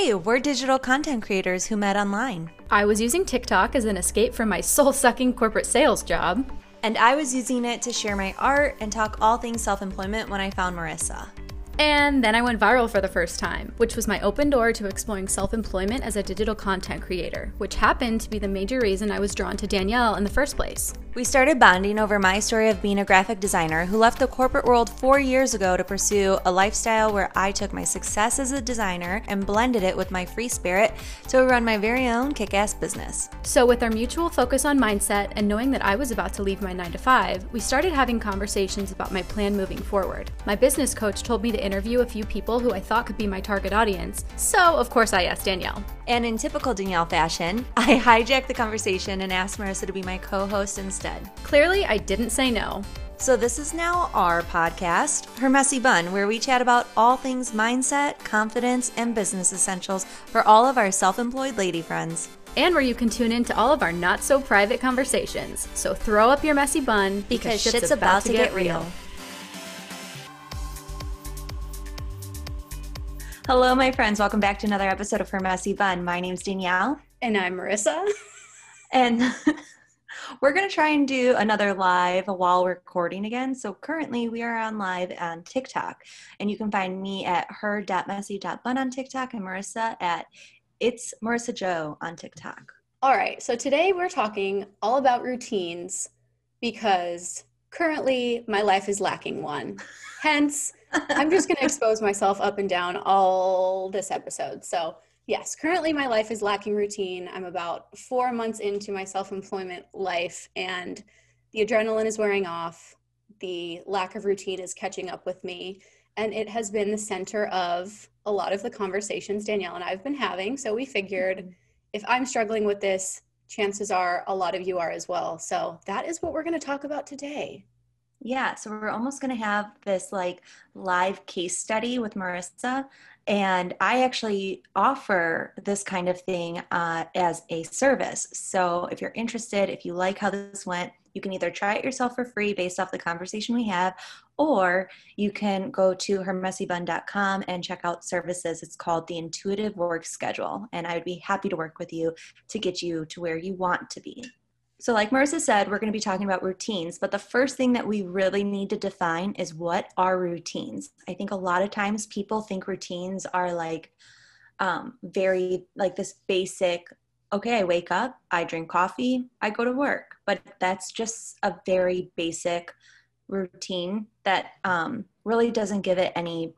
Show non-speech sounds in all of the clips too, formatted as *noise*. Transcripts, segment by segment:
Hey, we're digital content creators who met online. I was using TikTok as an escape from my *laughs* soul sucking corporate sales job. And I was using it to share my art and talk all things self employment when I found Marisa. And then I went viral for the first time, which was my open door to exploring self employment as a digital content creator, which happened to be the major reason I was drawn to Danielle in the first place. We started bonding over my story of being a graphic designer who left the corporate world four years ago to pursue a lifestyle where I took my success as a designer and blended it with my free spirit to run my very own kick ass business. So, with our mutual focus on mindset and knowing that I was about to leave my 9 to 5, we started having conversations about my plan moving forward. My business coach told me to interview a few people who I thought could be my target audience, so of course I asked Danielle. And in typical Danielle fashion, *laughs* I hijacked the conversation and asked Marisa to be my co host instead. Clearly, I didn't say no. So, this is now our podcast, Her Messy Bun, where we chat about all things mindset, confidence, and business essentials for all of our self employed lady friends. And where you can tune in to all of our not so private conversations. So, throw up your messy bun because, because shit's, shit's, about, about to get, get real. real. Hello, my friends. Welcome back to another episode of Her Messy Bun. My name's Danielle. And I'm Marisa. *laughs* And *laughs* we're going to try and do another live while recording again. So currently we are on live on TikTok. And you can find me at her.messy.bun on TikTok and Marisa at It's Marisa Jo on TikTok. All right. So today we're talking all about routines because currently my life is lacking one. *laughs* Hence, *laughs* I'm just going to expose myself up and down all this episode. So, yes, currently my life is lacking routine. I'm about four months into my self employment life, and the adrenaline is wearing off. The lack of routine is catching up with me. And it has been the center of a lot of the conversations Danielle and I have been having. So, we figured mm-hmm. if I'm struggling with this, chances are a lot of you are as well. So, that is what we're going to talk about today. Yeah, so we're almost going to have this like live case study with Marisa. And I actually offer this kind of thing uh, as a service. So if you're interested, if you like how this went, you can either try it yourself for free based off the conversation we have, or you can go to hermessybun.com and check out services. It's called the Intuitive Work Schedule. And I would be happy to work with you to get you to where you want to be. So, like Marisa said, we're going to be talking about routines, but the first thing that we really need to define is what are routines. I think a lot of times people think routines are like um, very, like this basic, okay, I wake up, I drink coffee, I go to work. But that's just a very basic routine that um, really doesn't give it any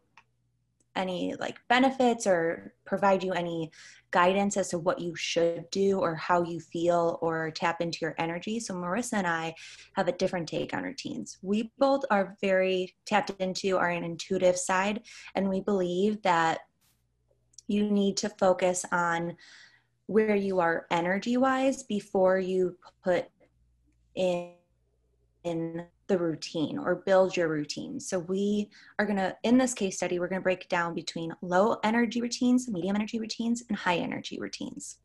any like benefits or provide you any guidance as to what you should do or how you feel or tap into your energy. So, Marisa and I have a different take on routines. We both are very tapped into our intuitive side, and we believe that you need to focus on where you are energy wise before you put in in the routine or build your routine. So we are going to in this case study we're going to break down between low energy routines, medium energy routines and high energy routines.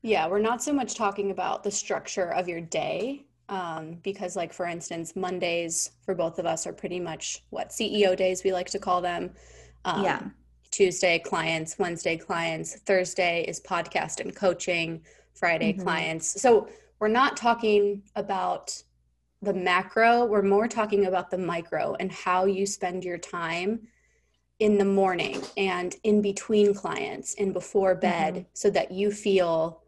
Yeah, we're not so much talking about the structure of your day um, because like for instance Mondays for both of us are pretty much what CEO days we like to call them. Um, yeah. Tuesday clients, Wednesday clients, Thursday is podcast and coaching, Friday mm-hmm. clients. So we're not talking about the macro, we're more talking about the micro and how you spend your time in the morning and in between clients and before bed mm-hmm. so that you feel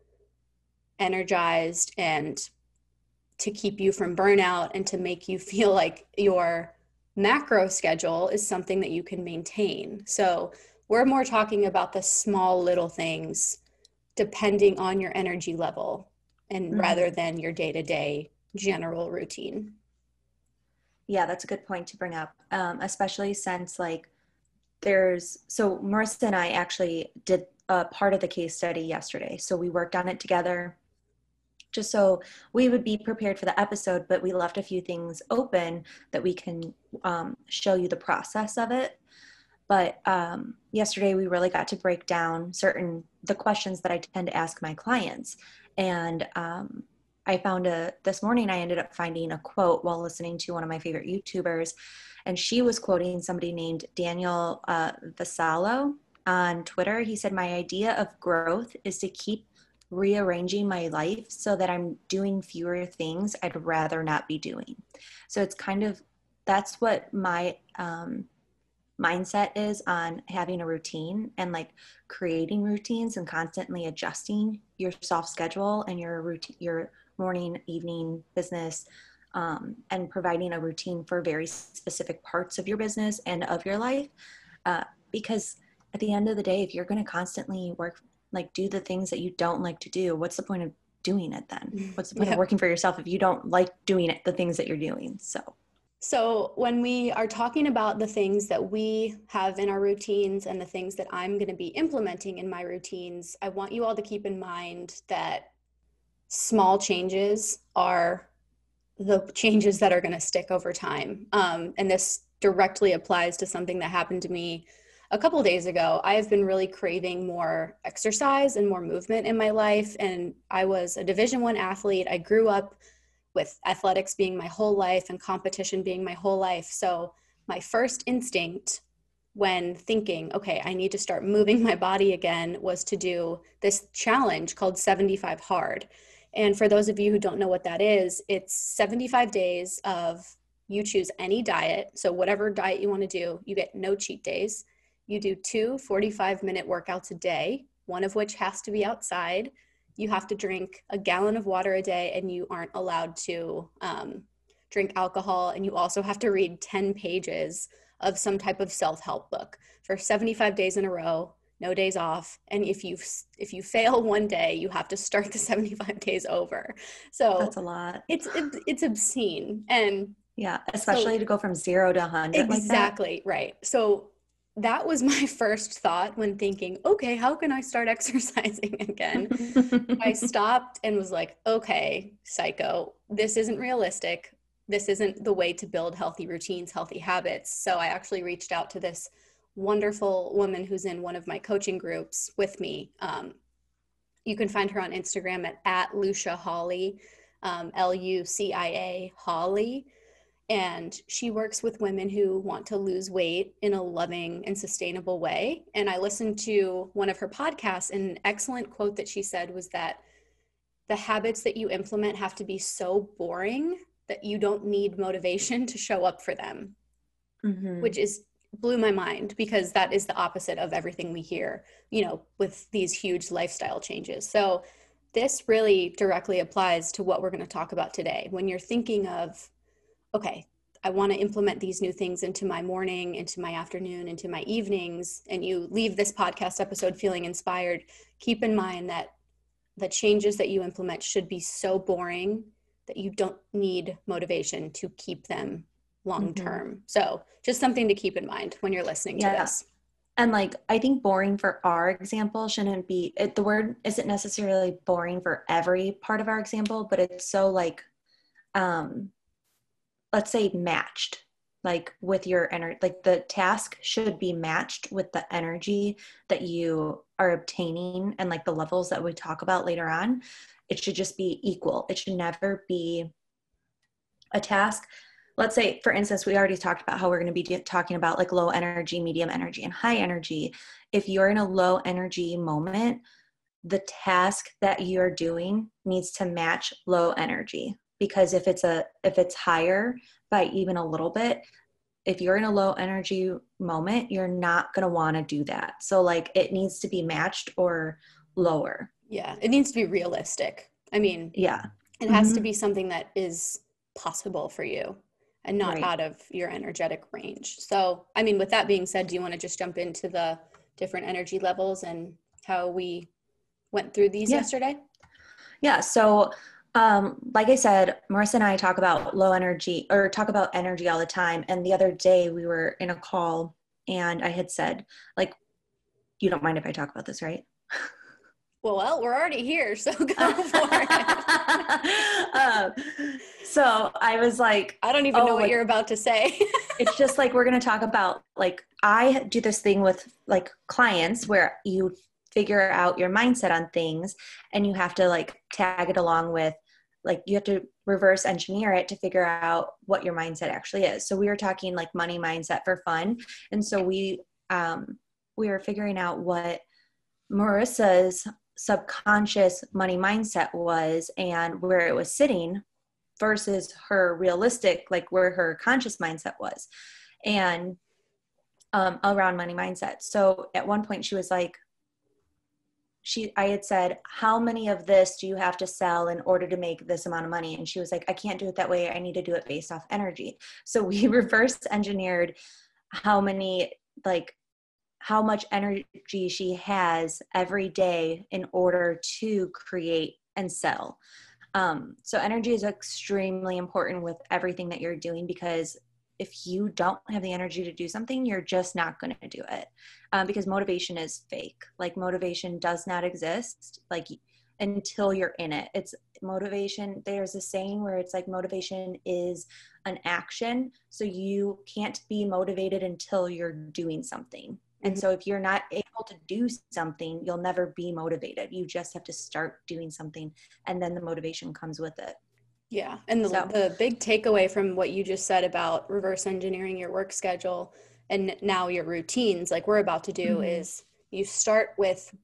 energized and to keep you from burnout and to make you *laughs* feel like your macro schedule is something that you can maintain. So, we're more talking about the small little things depending on your energy level and mm-hmm. rather than your day to day general routine. Yeah, that's a good point to bring up, um, especially since like there's so Marisa and I actually did a part of the case study yesterday. So we worked on it together just so we would be prepared for the episode, but we left a few things open that we can um, show you the process of it. But um, yesterday we really got to break down certain the questions that I tend to ask my clients, and um, I found a this morning I ended up finding a quote while listening to one of my favorite YouTubers, and she was quoting somebody named Daniel uh, on Twitter. He said, My idea of growth is to keep rearranging my life so that I'm doing fewer things I'd rather not be doing. So it's kind of that's what my um, mindset is on having a routine and like creating routines and constantly adjusting your soft schedule and your routine, your morning, evening business, um, and providing a routine for very specific parts of your business and of your life. Uh, because at the end of the day, if you're going to constantly work, like do the things that you don't like to do, what's the point of doing it then? Mm-hmm. What's the point yeah. of working for yourself if you don't like doing it, the things that you're doing? So. So, when we are talking about the things that we have in our routines and the things that I'm going to be implementing in my routines, I want you all to keep in mind that small changes are the changes that are going to stick over time. Um, and this directly applies to something that happened to me a couple days ago. I have been really craving more exercise and more movement in my life. And I was a Division One athlete. I grew up with athletics being my whole life and competition being my whole life. So my first instinct when thinking, okay, I need to start moving *laughs* my body again, was to do this challenge called 75 Hard. And for those of you who don't know what that is, it's 75 days of you choose any diet. So, whatever diet you want to do, you get no cheat days. You do two 45 minute workouts a day, one of which has to be outside. You have to drink a gallon of water a day, and you aren't allowed to um, drink alcohol. And you also have to read 10 pages of some type of self help book for 75 days in a row no days off and if you if you fail one day you have to start the *laughs* 75 days over. So that's a lot. it's it, it's obscene and yeah especially so, to go from zero to 100 exactly like right. So that was my *laughs* first thought when thinking okay how can i start *laughs* exercising again? I stopped and was like okay psycho this isn't realistic. This isn't the way to build healthy routines healthy habits. So i actually reached out to this wonderful woman who's in one of my coaching groups with me. Um, you can find her on Instagram at, at Lucia Hawley, um, L U C I A Hawley. And she works with women who want to lose weight in a loving and sustainable way. And I listened to one of her podcasts, and an excellent quote that she said was that the habits that you implement have to be so boring that you don't need motivation *laughs* to show up for them, mm-hmm. which is blew my mind because that is the opposite of everything we hear, you know, with these huge lifestyle changes. So this really directly applies to what we're going to talk about today. When you're thinking of, okay, I want to implement these new things into my morning, into my afternoon, into my evenings, and you leave this podcast episode feeling inspired, keep in mind that the changes that you implement should be so boring that you don't need motivation to keep them long term. Mm-hmm. So just something to keep in mind when you're listening yeah. to this. And like, I think boring for our example shouldn't be, it, the word isn't necessarily boring for every part of our example, but it's so like, um, let's say matched like with your energy like the task should be matched with the energy that you are obtaining and like the levels that we talk about later on it should just be equal it should never be a task let's say for instance we already talked about how we're going to be talking about like low energy medium energy and high energy. If you're in a low energy moment the task that you're doing needs to match low energy. Because if it's a if it's higher by even a little bit if you're in a low energy moment you're not going to want to do that. So like it needs to be matched or lower. Yeah it needs to be realistic. I mean yeah. it has mm-hmm. to be something that is possible for you and not right. out of your energetic range. So, I mean, with that being said, do you want to just jump into the different energy levels and how we went through these yeah. yesterday? Yeah. So, um, like I said, Marisa and I talk about low energy or talk about energy all the time. And the other day we were in a call and I had said, like, you don't mind if I talk about this, right? Well, we're already here, so *laughs* go for it. *laughs* um, so I was like, I don't even oh, know what like, you're about to say. *laughs* it's just like we're going to talk about like I do this thing with like clients where you figure out your mindset on things and you have to like tag it along with like you have to reverse engineer it to figure out what your mindset actually is. So we were talking like money mindset for fun. And so we um we were figuring out what Marisa's subconscious money mindset was and where it was sitting versus her realistic, like where her conscious mindset was. And um, around money mindset. So at one point she was like, she I had said, How many of this do you have to sell in order to make this amount of money? And she was like, I can't do it that way. I need to do it based off energy. So we *laughs* reverse engineered how many like how much energy she has every day in order to create and sell. Um, so energy is extremely important with everything that you're doing because if you don't have the energy to do something, you're just not going to do it um, because motivation is fake. Like motivation does not exist. Like until you're in it. It's motivation. There's a saying where it's like motivation is an action. So you can't be motivated until you're doing something. And mm-hmm. so if you're not able to do something, you'll never be motivated. You just have to start doing something and then the motivation comes with it. Yeah. And the, so. the big takeaway from what you just said about reverse engineering your work schedule and now your routines, like we're about to do, mm-hmm. is you start with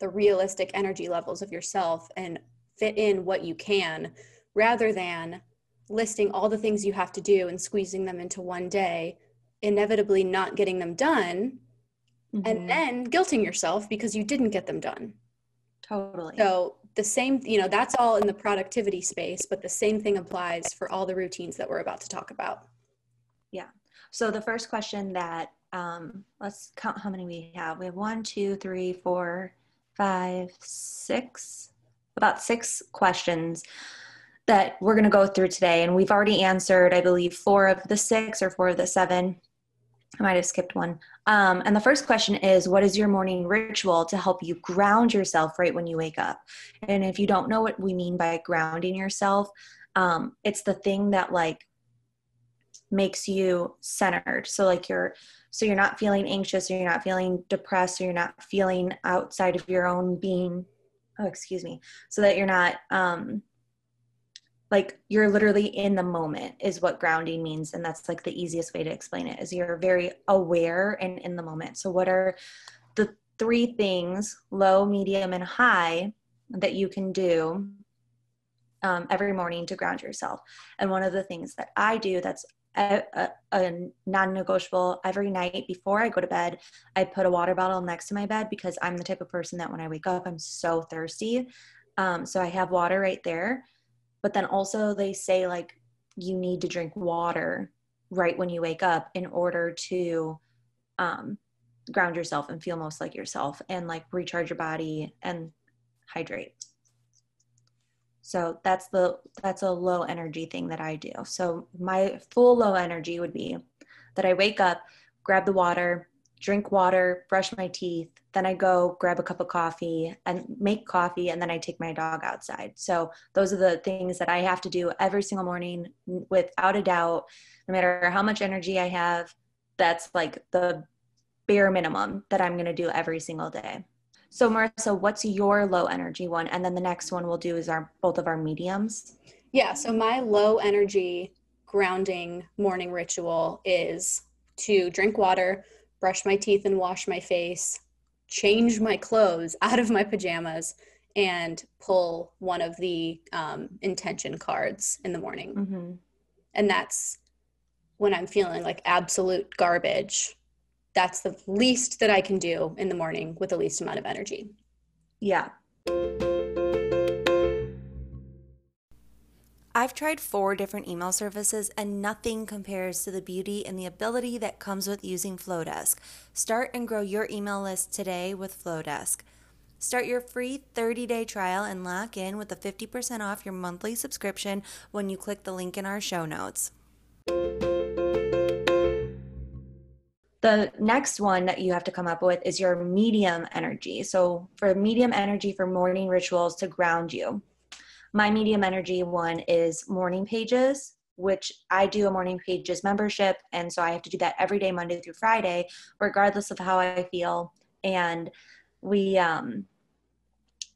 the realistic energy levels of yourself and fit in what you can rather than listing all the things you have to do and squeezing them into one day, inevitably not getting them done, mm-hmm. and then guilting yourself because you didn't get them done. Totally. So the same, you know, that's all in the productivity space, but the same thing applies for all the routines that we're about to talk about. Yeah. So the first question that um, let's count how many we have. We have one, two, three, four, five, six, about six questions that we're going to go through today. And we've already answered, I believe, four of the six or four of the seven. I might have skipped one. Um, and the first question is What is your morning ritual to help you ground yourself right when you wake up? And if you don't know what we mean by grounding yourself, um, it's the thing that like makes you centered. So, like, you're so you're not feeling anxious or you're not feeling depressed or you're not feeling outside of your own being. Oh, excuse me. So that you're not um, like you're literally in the moment is what grounding means and that's like the easiest way to explain it is you're very aware and in the moment. So what are the three things low medium and high that you can do um, every morning to ground yourself? And one of the things that i do that's a, a, a non-negotiable every night before i go to bed i put a water bottle next to my bed because i'm the type of person that when i wake up i'm so thirsty. Um, so i have water right there but then also they say like you need to drink water right when you wake up in order to um, ground yourself and feel most like yourself and like recharge your body and hydrate. So that's the that's a low energy thing that i do. So my full low energy would be that i wake up grab the water drink water, brush my teeth, then I go grab a cup of coffee and make coffee, and then I take my dog outside. So, those are the things that I have to do every single morning without a doubt, no matter how much energy I have. That's like the bare minimum that I'm going to do every single day. So, Marisa, what's your low energy one? And then the next one we'll do is our both of our mediums. Yeah. So, my low energy grounding morning ritual is to drink water brush my teeth and wash my face, change my clothes *laughs* out of my pajamas, and pull one of the um, intention cards in the morning. Mm-hmm. And that's when I'm feeling like absolute garbage. That's the least that I can do in the morning with the least amount of energy. Yeah. I've tried four different email services and nothing compares to the beauty and the ability that comes with using Flodesk. Start and grow your email list today with Flodesk. Start your free 30 day trial and lock in with a 50% off your monthly subscription when you click the link in our show notes. The next one that you have to come up with is your medium energy. So, for medium energy for morning rituals to ground you. My medium energy one is morning pages, which I do a morning pages membership. And so I have to do that every day, Monday through Friday, regardless of how I feel. And we, um,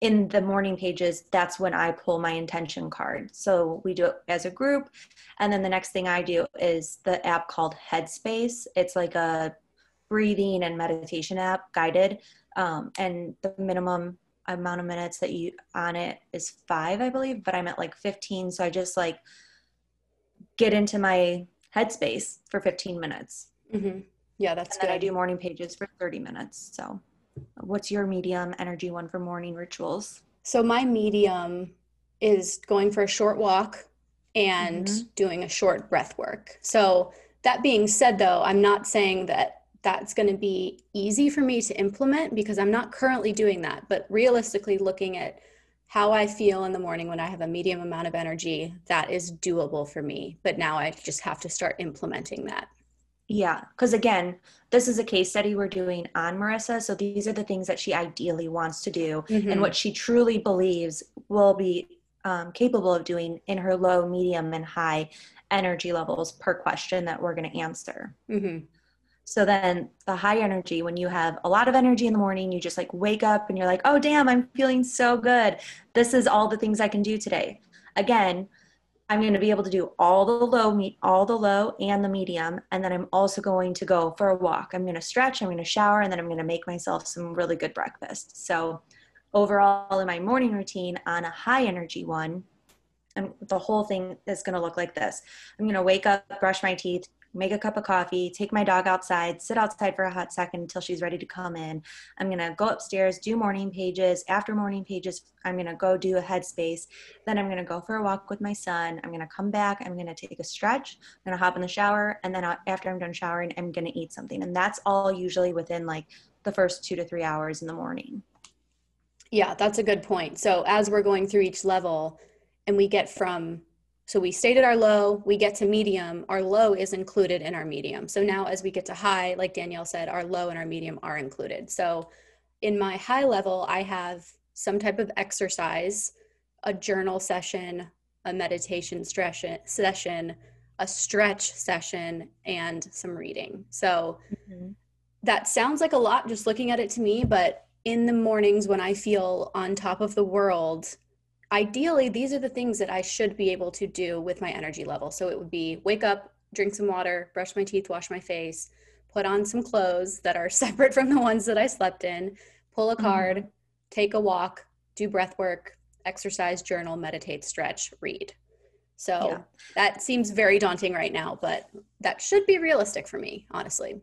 in the morning pages, that's when I pull my intention card. So we do it as a group. And then the next thing I do is the app called Headspace. It's like a breathing and meditation app guided um, and the minimum amount of minutes that you on it is five i believe but i'm at like 15 so i just like get into my headspace for 15 minutes mm-hmm. yeah that's and good. i do morning pages for 30 minutes so what's your medium energy one for morning rituals so my medium is going for a short walk and mm-hmm. doing a short breath work so that being said though i'm not saying that that's going to be easy for me to implement because I'm not currently doing that. But realistically, looking at how I feel in the morning when I have a medium amount of energy, that is doable for me. But now I just have to start implementing that. Yeah, because again, this is a case study we're doing on Marisa. So these are the things that she ideally wants to do mm-hmm. and what she truly believes will be um, capable of doing in her low, medium, and high energy levels per question that we're going to answer. Mm-hmm. So then the high energy, when you have a lot of energy in the morning, you just like wake up and you're like, oh, damn, I'm feeling so good. This is all the things I can do today. Again, I'm going to be able to do all the low meet all the low and the medium and then I'm also going to go for a walk. I'm going to stretch, I'm going to shower and then I'm going to make myself some really good breakfast. So overall in my morning routine on a high energy one, I'm, the whole thing is going to look like this. I'm going to wake up, brush my teeth, make a cup of coffee, take my dog outside, sit outside for a hot second until she's ready to come in. I'm going to go upstairs, do morning pages. After morning pages, I'm going to go do a headspace. Then I'm going to go for a walk with my son. I'm going to come back. I'm going to take a stretch. I'm going to hop in the shower. And then after I'm done showering, I'm going to eat something. And that's all usually within like the first two to three hours in the morning. Yeah, that's a good point. So as we're going through each level and we get from so we stated our low, we get to medium, our low is included in our medium. So now as we get to high, like Danielle said, our low and our medium are included. So in my high level, I have some type of exercise, a journal session, a meditation session, a stretch session, and some reading. So mm-hmm. that sounds like a lot just looking at it to me, but in the mornings when I feel on top of the world, ideally these are the things that i should be able to do with my energy level so it would be wake up drink some water brush my teeth wash my face put on some clothes that are *laughs* separate from the ones that i slept in pull a mm-hmm. card mm-hmm. take a walk do breath work exercise journal meditate stretch read so yeah. that seems very daunting right now but that should be realistic for me honestly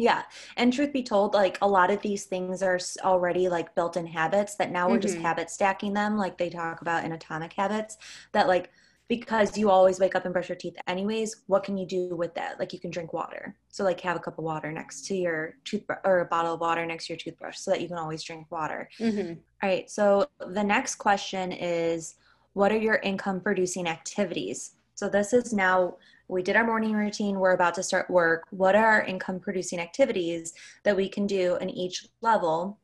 yeah. And truth be told, like a lot of these things are already like built in habits that now we're mm-hmm. just habit stacking them, like they talk about in atomic habits, that like because you always wake up and brush your teeth anyways, what can you do with that? Like you can drink water. So like have a cup of water next to your toothbrush or a bottle of water next to your toothbrush so that you can always drink water. Mm-hmm. All right. So the next question is what are your income producing activities? So this is now we did our morning routine, we're about to start work. What are our income producing activities that we can do in each level?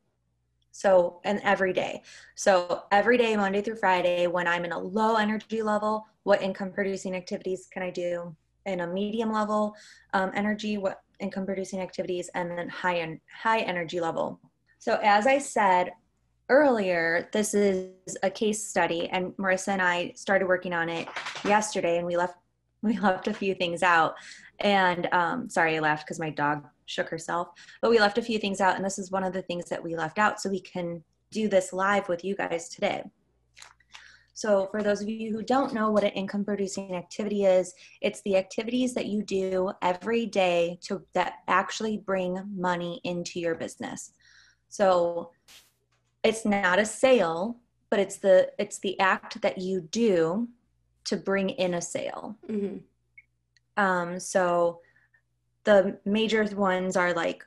So, and every day. So, every day, Monday through Friday, when I'm in a low energy level, what income producing activities can I do? In a medium level um, energy, what income producing activities, and then high and high energy level. So, as I said earlier, this is a case study, and Marisa and I started working on it yesterday, and we left *laughs* we left a few things out. And um, sorry, I left because my dog shook herself. But we left a few things out, and this is one of the things that we left out so we can do this live with you guys today. So, for those of you who don't know what an income producing activity is, it's the activities that you do every day to that actually bring money into your business. So, it's not a sale, but it's the it's the act that you do to bring in a sale. Mm-hmm. Um, so the major ones are like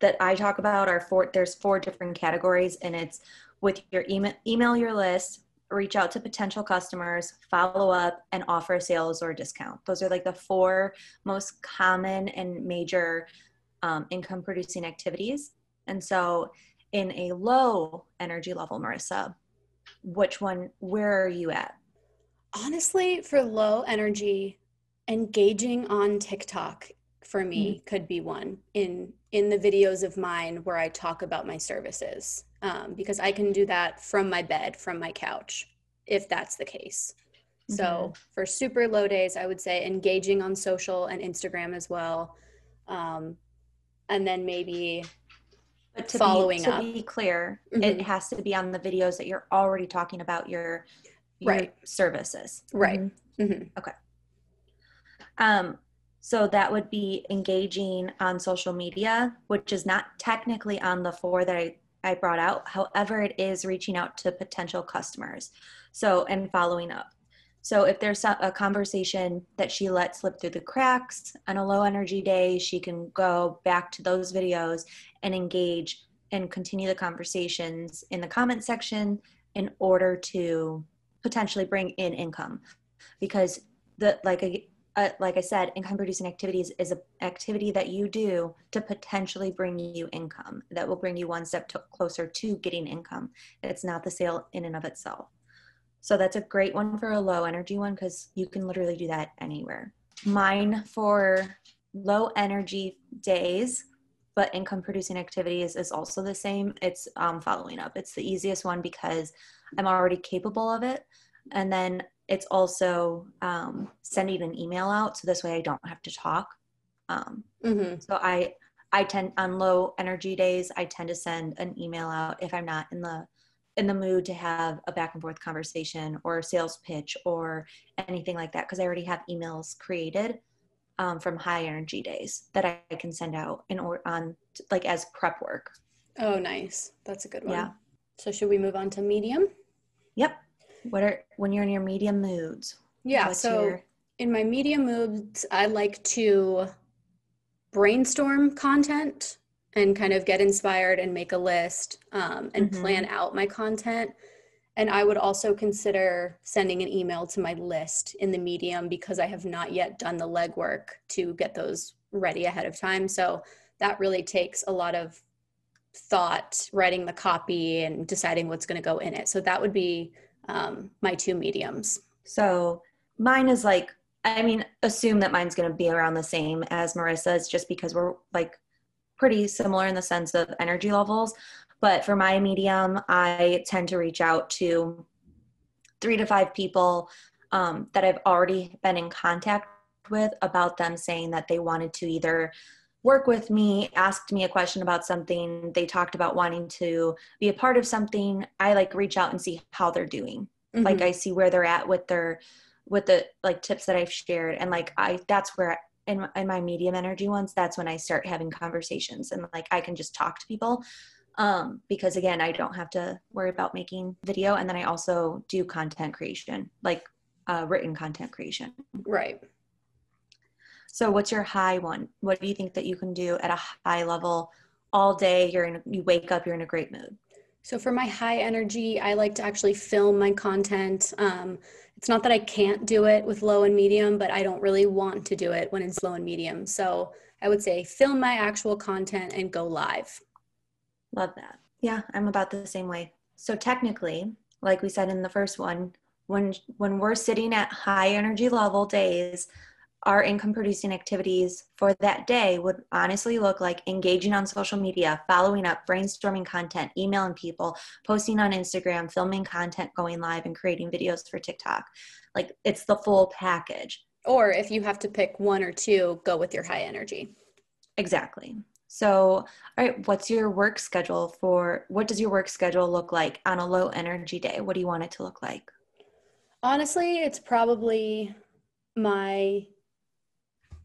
that I talk about are four. There's four different categories, and it's with your email, email your list, reach out to potential customers, follow up, and offer sales or discount. Those are like the four most common and major um, income producing activities. And so, in a low energy level, Marisa, which one? Where are you at? Honestly, for low energy, engaging on TikTok for me mm-hmm. could be one in in the videos of mine where I talk about my services um, because I can do that from my bed, from my couch, if that's the case. Mm-hmm. So for super low days, I would say engaging on social and Instagram as well. Um, and then maybe But to following be, to up. be clear, Mhm. it has to be on the videos that you're already talking about your Right. services. Right. hmm Um, so that would be engaging on social media, which is not technically on the four that I, I brought out. However, it is reaching out to potential customers. So, and following up. So, if there's a conversation that she let slip through the cracks on a low energy day, she can go back to those videos and engage and continue the conversations in the comment section in order to potentially bring in income. Because the like I uh, like I said, income producing activities is an activity that you do to potentially bring you income that will bring you one step to, closer to getting income. It's not the sale in and of itself. So that's a great one for a low energy one because you can literally do that anywhere. Mine for low energy days, but income producing activities is also the same. It's um, following up. It's the easiest one because I'm already capable of it. And then it's also um, sending an email out so this way i don't have to talk um, hmm so i i tend on low energy days i tend to send an email out if i'm not in the in the mood to have a back and forth conversation or a sales pitch or anything like that because i already have emails created um, from high energy days that I, I can send out in or on like as prep work Oh, nice. That's a good one. Yeah. So should we move on to medium? Yep what are when you're in your medium moods Yeah. so your- in my medium moods, I like to brainstorm content and kind of get inspired and make a list um, and Mhm. plan out my content. And I would also consider sending an email to my list in the medium because I have not yet done the legwork to get those ready ahead of time. So that really takes a lot of thought, writing the copy and deciding what's going to go in it. So that would be um, my two mediums. So mine is like, I mean, assume that mine's going to be around the same as Marisa's just because we're like pretty similar in the sense of energy levels. But for my medium, I tend to reach out to three to five people um, that I've already been in contact with about them saying that they wanted to either work with me, asked me a question about something, they talked about wanting to be a part of something. I like reach out and see how they're doing like Mhm. i see where they're at with their with the like tips that i've shared and like i that's where in, my- in my medium energy ones that's when i start having conversations and like i can just talk to people um because again i don't have to worry about making video and then i also do content creation like uh, written content creation right. So what's your high one what do you think that you can do at a high level all day you're in you wake up you're in a great mood So for my high energy, I like to actually film my content. Um, it's not that I can't do it with low and medium, but I don't really want to do it when it's low and medium. So I would say film my actual content and go live. Love that. Yeah, I'm about the same way. So technically, like we said in the first one, when when we're sitting at high energy level days, our income producing activities for that day would honestly look like engaging on social media, following up, brainstorming content, emailing people, posting on Instagram, filming content, going live and creating videos for TikTok. Like it's the full package. Or if you have to pick one or two, go with your high energy. Exactly. So, all right, what's your work schedule for what does your work schedule look like on a low energy day? What do you want it to look like? Honestly, it's probably my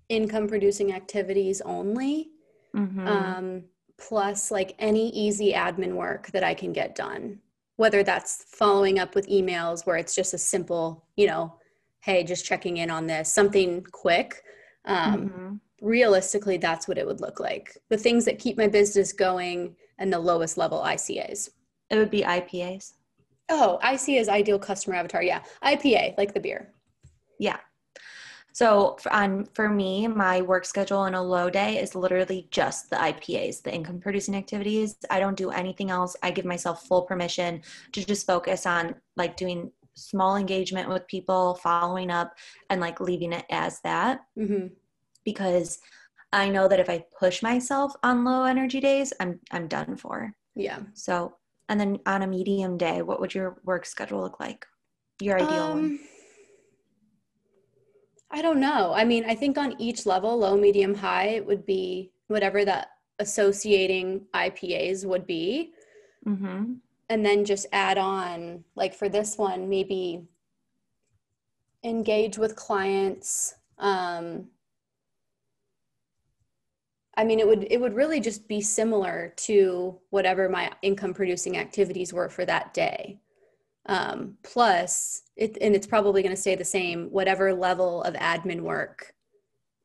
income producing activities only. Mhm. um, plus like any easy admin work that I can get done. Whether that's following up with emails where it's just a simple, you know, hey, just checking in on this, something quick. Um, Mhm. Realistically, that's what it would look like. The things that keep my business going and the lowest level ICAs. It would be IPAs. Oh, ICA is ideal customer avatar. Yeah. IPA, like the beer. Yeah. So for, on for me, my work schedule on a low day is literally just the IPAs, the income producing activities. I don't do anything else. I give myself full permission to just focus on like doing small engagement with people, following up, and like leaving it as that. hmm because I know that if I push myself on low energy days, I'm I'm done for. Yeah. So, and then on a medium day, what would your work schedule look like? Your ideal one. I don't know. I mean, I think on each level, low, medium, high, it would be whatever that associating IPAs would be. Mm-hmm. And then just add on, like for this one, maybe engage with clients. Um, I mean, it would it would really just be similar to whatever my income producing activities were for that day. Um, plus, it, and it's probably going to stay the same. Whatever level of admin work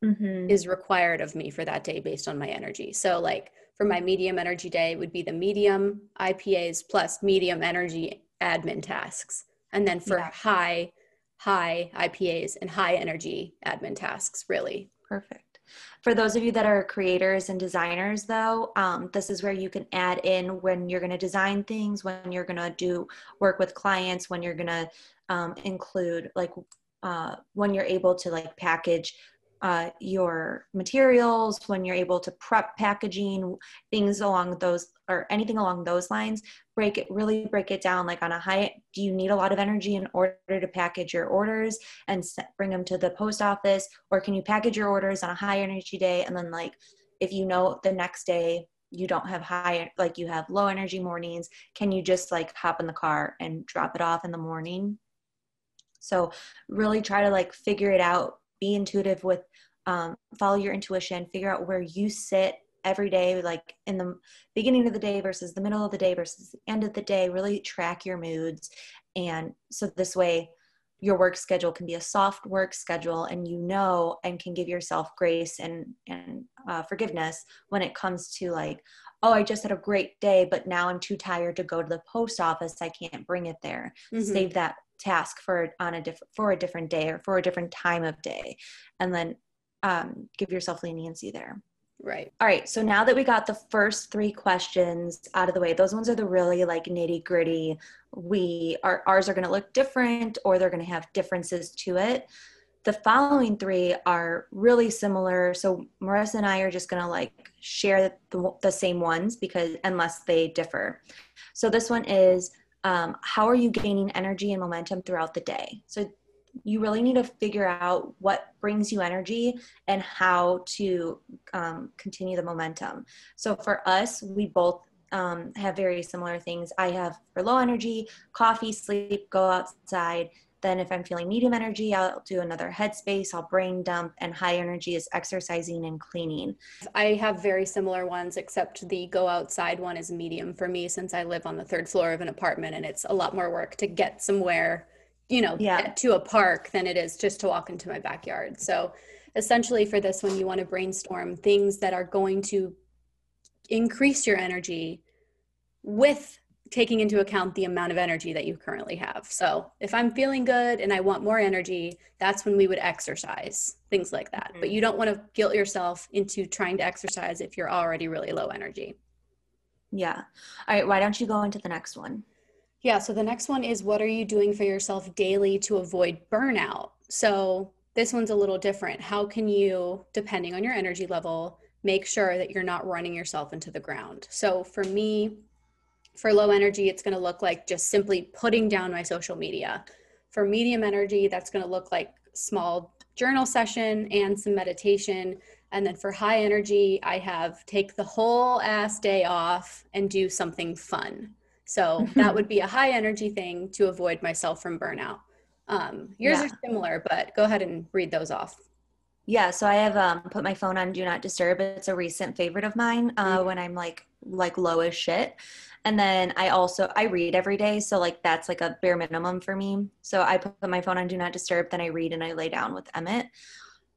mm-hmm. is required of me for that day based on my energy. So, like for my medium energy day, would be the medium IPAs plus medium energy admin tasks, and then for yeah. high high IPAs and high energy admin tasks. Really perfect. For those of you that are creators and designers, though, um, this is where you can add in when you're going to design things, when you're going to do work with clients, when you're going to um, include like uh, when you're able to like package uh, your materials, when you're able to prep packaging, things along those or anything along those lines, break it really break it down like on a high do you need a lot of energy in order to package your orders and bring them to the post office? Or can you package your orders on a high energy day and then like if you know the next day you don't have high like you have low energy mornings can you just like hop in the car and drop it off in the morning? So really try to like figure it out be intuitive with um, follow your intuition figure out where you sit every day, like in the beginning of the day versus the middle of the day versus the end of the day, really track your moods. And so this way, your work schedule can be a soft work schedule and you know and can give yourself grace and and uh, forgiveness when it comes to like oh i just had a great day but now i'm too tired to go to the post office. I can't bring it there. Mm-hmm. save that task for on a different for a different day or for a different time of day and then um, give yourself leniency there Right. All right. So now that we got the first three questions out of the way, those ones are the really like nitty gritty. We are ours are going to look different or they're going to have differences to it. The following three are really similar. So Marisa and I are just going to like share the, the same ones because unless they differ. So this one is um, how are you gaining energy and momentum throughout the day? So you really need to figure out what brings you energy and how to um, continue the momentum. So for us, we both um, have very similar things. I have for low energy, coffee, sleep, go outside. Then if I'm feeling medium energy, I'll do another headspace, I'll brain dump, and high energy is exercising and cleaning. I have very similar ones, except the go outside one is medium for me since I live on the third floor of an apartment and it's a lot more work to get somewhere you know, yeah. to a park than it is just to walk into my backyard. So essentially for this one, you want to brainstorm things that are going to increase your energy with taking into account the amount of energy that you currently have. So if I'm feeling good and I want more energy, that's when we would exercise, things like that. Mm-hmm. But you don't want to guilt yourself into trying to exercise if you're already really low energy. Yeah. All right. Why don't you go into the next one? Yeah. So the next one is what are you doing for yourself daily to avoid burnout? So this one's a little different. How can you, depending on your energy level, make sure that you're not running yourself into the ground? So for me, for low energy, it's going to look like just simply putting down my social media. For medium energy, that's going to look like small journal session and some meditation. And then for high energy, I have take the whole ass day off and do something fun. So *laughs* that would be a high energy thing to avoid myself from burnout. Um, yours yeah. are similar, but go ahead and read those off. Yeah, so I have um, put my phone on do not disturb. It's a recent favorite of mine uh, mm-hmm. when I'm like like low as shit. And then I also I read every day, so like that's like a bare minimum for me. So I put my phone on do not disturb, then I read and I lay down with Emmett.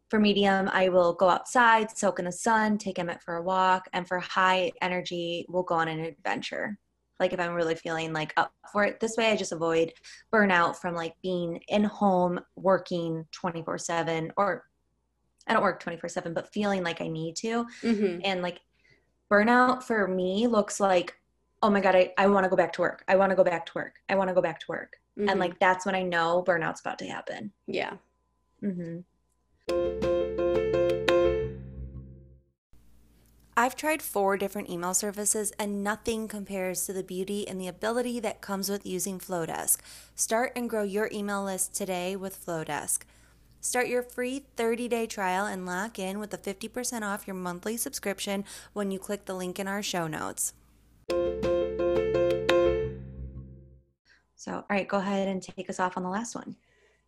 For medium, I will go outside, soak in the sun, take Emmett for a walk, and for high energy, we'll go on an adventure like if i'm really feeling like up for it this way i just avoid burnout from like being in home working 24 7 or i don't work 24 7 but feeling like i need to mm-hmm. and like burnout for me looks like oh my god i, I want to go back to work i want to go back to work i want to go back to work mm-hmm. and like that's when i know burnout's about to happen yeah mm-hmm. I've tried four different email services and nothing compares to the beauty and the ability that comes with using Flodesk. Start and grow your email list today with Flodesk. Start your free 30 day trial and lock in with a 50% off your monthly subscription when you click the link in our show notes. So, all right, go ahead and take us off on the last one.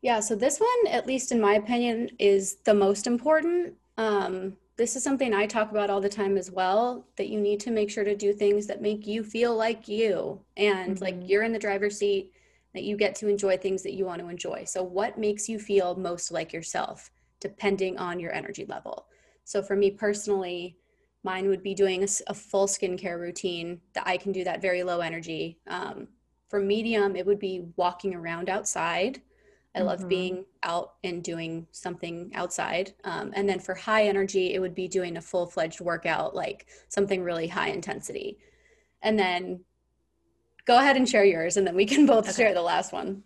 Yeah, so this one, at least in my opinion, is the most important. Um, this is something I talk about all the time as well that you need to make sure to do things that make you feel like you and mm-hmm. like you're in the driver's seat, that you get to enjoy things that you want to enjoy. So, what makes you feel most like yourself, depending on your energy level? So, for me personally, mine would be doing a, a full skincare routine that I can do that very low energy. Um, for medium, it would be walking around outside I love mm-hmm. being out and doing something outside. Um, and then for high energy, it would be doing a full fledged workout, like something really high intensity. And then go ahead and share yours, and then we can *laughs* both okay. share the last one.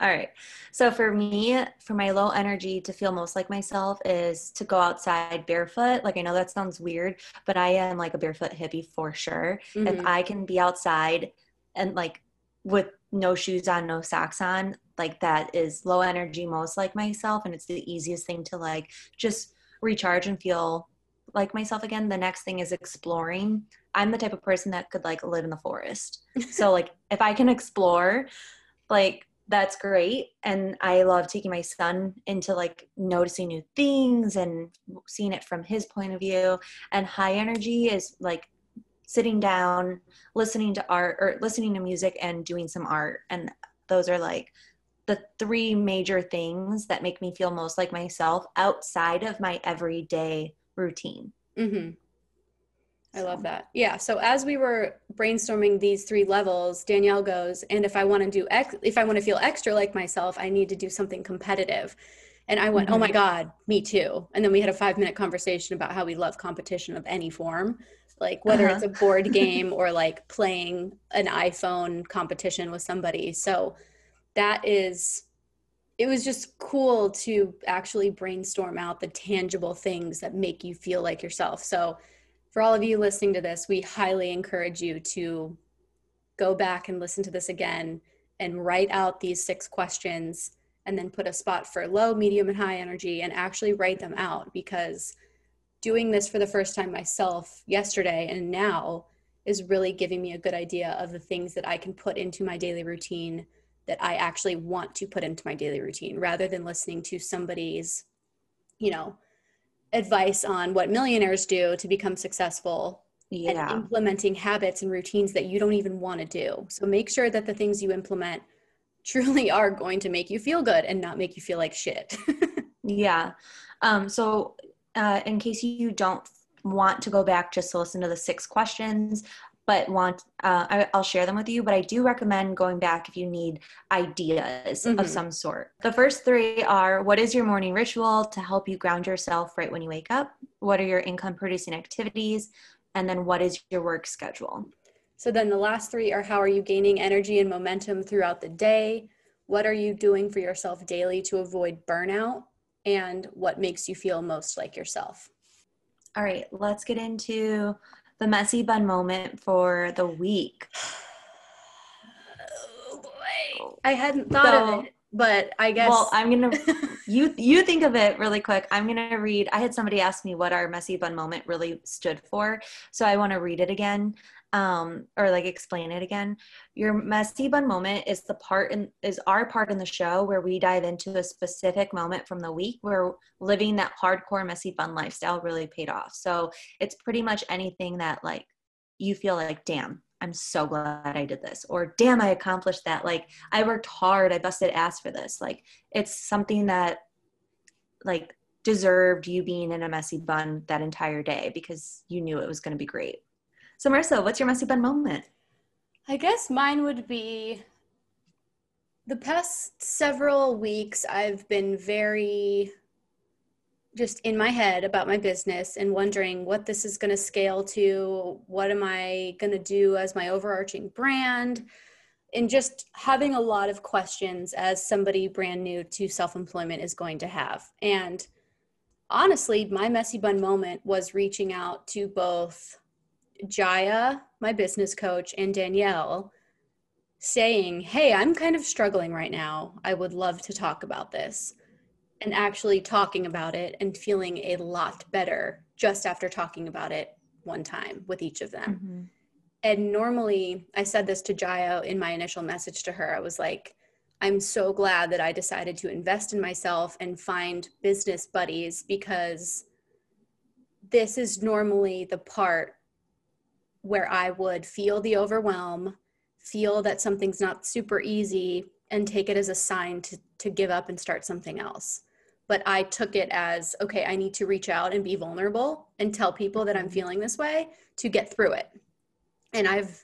All right. So for me, for my low energy to feel most like myself is to go outside barefoot. Like I know that sounds weird, but I am like a barefoot hippie for sure. Mm-hmm. If I can be outside and like with no shoes on, no socks on, like that is low energy, most like myself. And it's the easiest thing to like just recharge and feel like myself again. The next thing is exploring. I'm the type of person that could like live in the forest. *laughs* so like if I can explore, like that's great. And I love taking my son into like noticing new things and seeing it from his point of view. And high energy is like sitting down, listening to art or listening to music and doing some art. And those are like the three major things that make me feel most like myself outside of my everyday routine. Mm-hmm. I so. love that. Yeah. So as we were brainstorming these three levels, Danielle goes, and if I want to do ex- if I want to feel extra like myself, I need to do something competitive. And I went, mm-hmm. "Oh my mm-hmm. god, me too." And then we had a 5-minute conversation about how we love competition of any form like whether uh-huh. it's a board *laughs* game or like playing an iPhone competition with somebody. So that is it was just cool to actually brainstorm out the tangible things that make you feel like yourself. So for all of you listening to this, we highly encourage you to go back and listen to this again and write out these six questions and then put a spot for low, medium, and high energy and actually write them out because doing this for the first time myself yesterday and now is really giving me a good idea of the things that I can put into my daily routine that I actually want to put into my daily routine rather than listening to somebody's, you know, advice on what millionaires do to become successful yeah. and implementing habits and routines that you don't even want to do. So make sure that the things you implement truly *laughs* are going to make you feel good and not make you feel like shit. *laughs* yeah. Um, so uh, in case you don't want to go back just to listen to the six questions, but want uh, I, will share them with you. But I do recommend going back if you need ideas mm-hmm. of some sort. The first three are: What is your morning ritual to help you ground yourself right when you wake up? What are your income producing activities? And then what is your work schedule? So then the last three are: How are you gaining energy and momentum throughout the day? What are you doing for yourself daily to avoid burnout? and what makes you feel most like yourself. All right, let's get into the messy bun moment for the week. *sighs* Oh boy. I hadn't thought so, of it, but I guess Well, I'm going *laughs* to you you think of it really quick. I'm going to read I had somebody ask me what our messy bun moment really stood for, so I want to read it again um, or like explain it again. Your messy bun moment is the part in is our part in the show where we dive into a specific moment from the week where living that hardcore messy bun lifestyle really paid off. So it's pretty much anything that like you feel like, damn, I'm so glad I did this, or damn, I accomplished that. Like I worked hard, I busted ass for this. Like it's something that like deserved you being in a messy bun that entire day because you knew it was going to be great. So, Marisa, what's your messy bun moment? I guess mine would be the past several weeks, I've been very just in my head about my business and wondering what this is going to scale to. What am I going to do as my overarching brand? And just having a lot of questions as somebody brand new to self employment is going to have. And honestly, my messy bun moment was reaching out to both Jaya, my business coach, and Danielle saying, Hey, I'm kind of struggling right now. I would love to talk about this. and actually talking about it and feeling a lot better just after talking about it one time with each of them. Mm-hmm. And normally, I said this to Jaya in my initial message to her. I was like, I'm so glad that I decided to invest in myself and find business buddies because this is normally the part where I would feel the overwhelm, feel that something's not super easy, and take it as a sign to, to give up and start something else. But I took it as okay, I need to reach out and be vulnerable and tell people that I'm mm-hmm. feeling this way to get through it. And I've,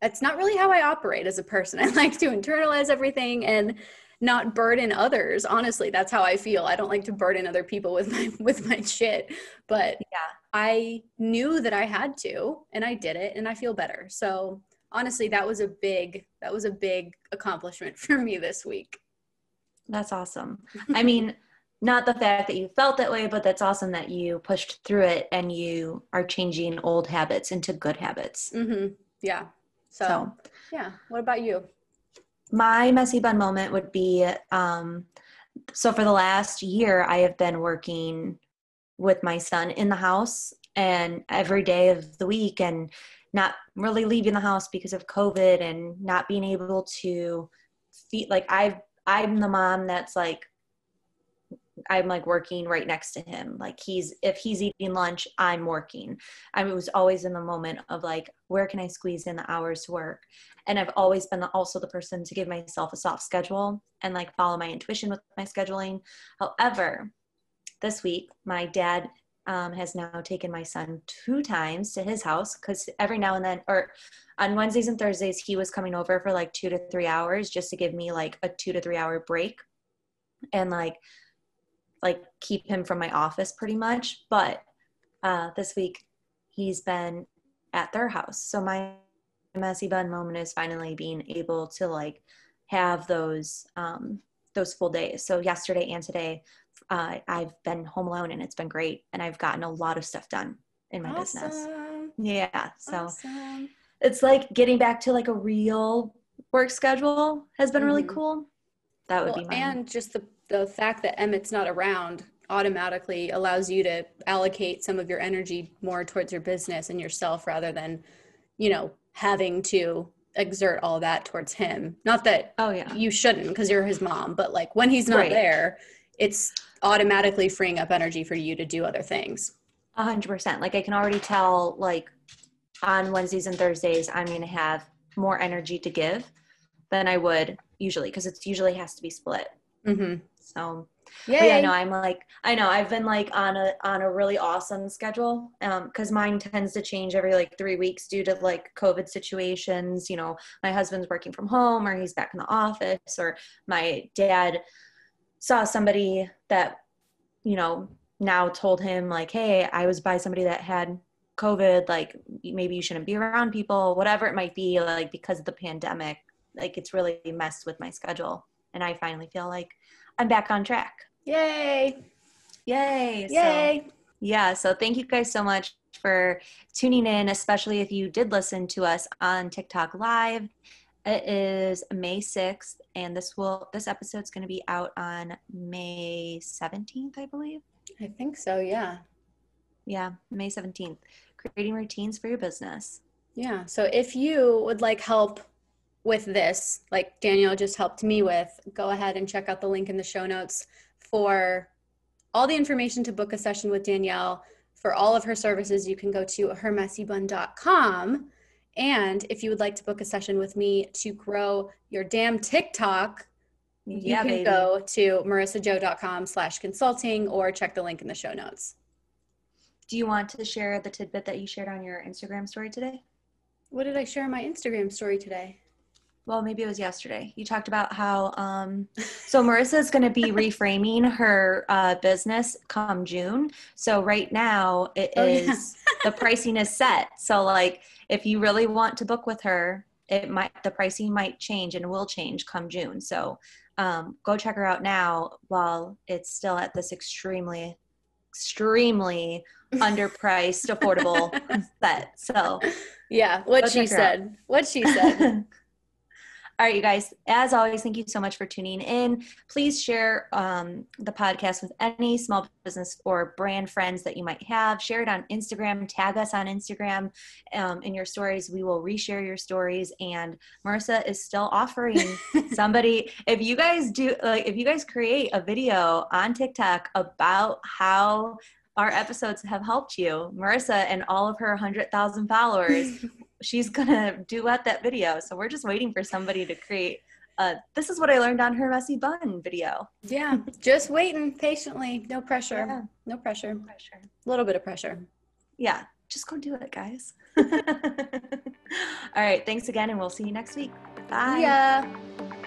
that's not really how I operate as a person. *laughs* I like to internalize everything and not burden others honestly that's how i feel i don't like to burden other people with my *laughs* with my shit but yeah i knew that i had to and i did it and i feel better. So honestly that was a big that was a big accomplishment *laughs* for me this week. That's awesome. *laughs* I mean not the fact that you felt that way but that's awesome that you pushed through it and you are changing old habits into good habits. Mm-hmm. yeah. So, so yeah. What about you? my messy bun moment would be um, so for the last year i have been working with my son in the house and every day of the week and not really leaving the house because of COVID and not being able to feed like I've I'm the mom that's like I'm like working right next to him. Like he's if he's eating lunch, I'm working. I was always in the moment of like, where can I squeeze in the hours to work? And I've always been also the person to give myself a soft schedule and like follow my intuition with my scheduling. However, this week my dad um, has now taken my son two times to his house because every now and then, or on Wednesdays and Thursdays, he was coming over for like two to three hours just to give me like a two to three hour break and like like keep him from my office pretty much. But uh, this week, he's been at their house. So my messy bun moment is finally being able to like have those um, those full days. So yesterday and today, uh, I've been home alone and it's been great. And I've gotten a lot of stuff done in my awesome. business. Yeah. So awesome. it's like getting back to like a real work schedule has been mm-hmm. really cool. That would well, be mine. And just the, the fact that Emmett's not around automatically allows you to allocate some of your energy more towards your business and yourself rather than, you know, having to exert all that towards him. Not that oh yeah you shouldn't because you're his mom, but like when he's not right. there, it's automatically freeing up energy for you to do other things. A hundred percent. Like I can already tell like on Wednesdays and Thursdays I'm gonna have more energy to give than I would usually because it usually has to be split. Mm-hmm. So yeah, yeah, no, I'm like, I know I've been like on a on a really awesome schedule um because mine tends to change every like three weeks due to like COVID situations. You know, my husband's working from home or he's back in the office, or my dad saw somebody that you know now told him like, hey, I was by somebody that had COVID. Like maybe you shouldn't be around people, whatever it might be. Like because of the pandemic, like it's really messed with my schedule, and I finally feel like I'm back on track. Yay. Yay. Yay. So, yeah. So thank you guys so much for tuning in, especially if you did listen to us on TikTok Live. It is May 6th, and this will this episode's gonna be out on May 17th, I believe. I think so, yeah. Yeah, May 17th. Creating routines for your business. Yeah. So if you would like help with this, like Danielle just helped me with, go ahead and check out the link in the show notes for all the information to book a session with Danielle. For all of her services, you can go to hermessybun.com. And if you would like to book a session with me to grow your damn TikTok, yeah, you can baby. go to marisajo.com slash consulting or check the link in the show notes. Do you want to share the tidbit that you shared on your Instagram story today? What did I share on my Instagram story today? well maybe it was yesterday you talked about how um so marisa is going to be *laughs* reframing her uh business come june so right now it oh, is yeah. the pricing is set so like if you really want to book with her it might the pricing might change and will change come june. So um go check her out now while it's still at this extremely extremely *laughs* underpriced affordable *laughs* set. So yeah what she said. What she said *laughs* All right, you guys, as always, thank you so much for tuning in. Please share um, the podcast with any small business or brand friends that you might have. Share it on Instagram, tag us on Instagram um, in your stories. We will reshare your stories. And Marisa is still offering *laughs* somebody, if you guys do, like, if you guys create a video on TikTok about how our episodes have helped you. Marisa and all of her 100,000 followers *laughs* she's gonna duet that video. So we're just waiting for somebody to create uh, this is what I learned on her messy bun video. Yeah, just waiting patiently. No pressure. Yeah. No pressure. No pressure. A little bit of pressure. Yeah, just go do it, guys. *laughs* All right, thanks again, and we'll see you next week. Bye. Yeah.